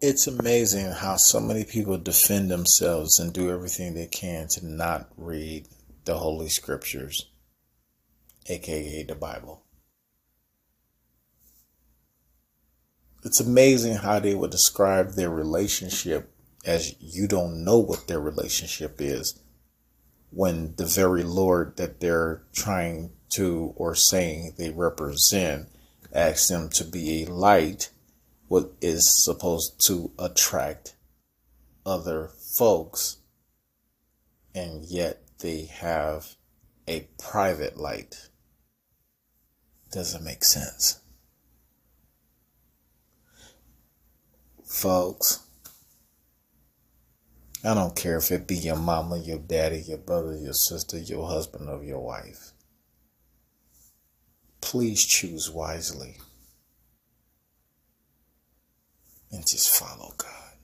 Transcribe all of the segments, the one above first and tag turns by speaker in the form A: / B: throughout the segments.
A: it's amazing how so many people defend themselves and do everything they can to not read the Holy Scriptures, aka the Bible. It's amazing how they would describe their relationship as you don't know what their relationship is when the very Lord that they're trying to or saying they represent asks them to be a light what is supposed to attract other folks, and yet they have a private light. Doesn't make sense. Folks, I don't care if it be your mama, your daddy, your brother, your sister, your husband, or your wife. Please choose wisely. and just follow God.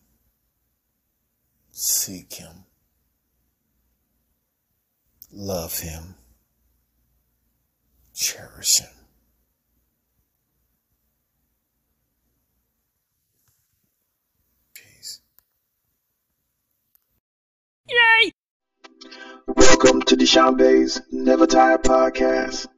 A: Seek Him. Love Him. Cherish Him. Peace.
B: Yay! Welcome to Decheonbae's Never Tired podcast.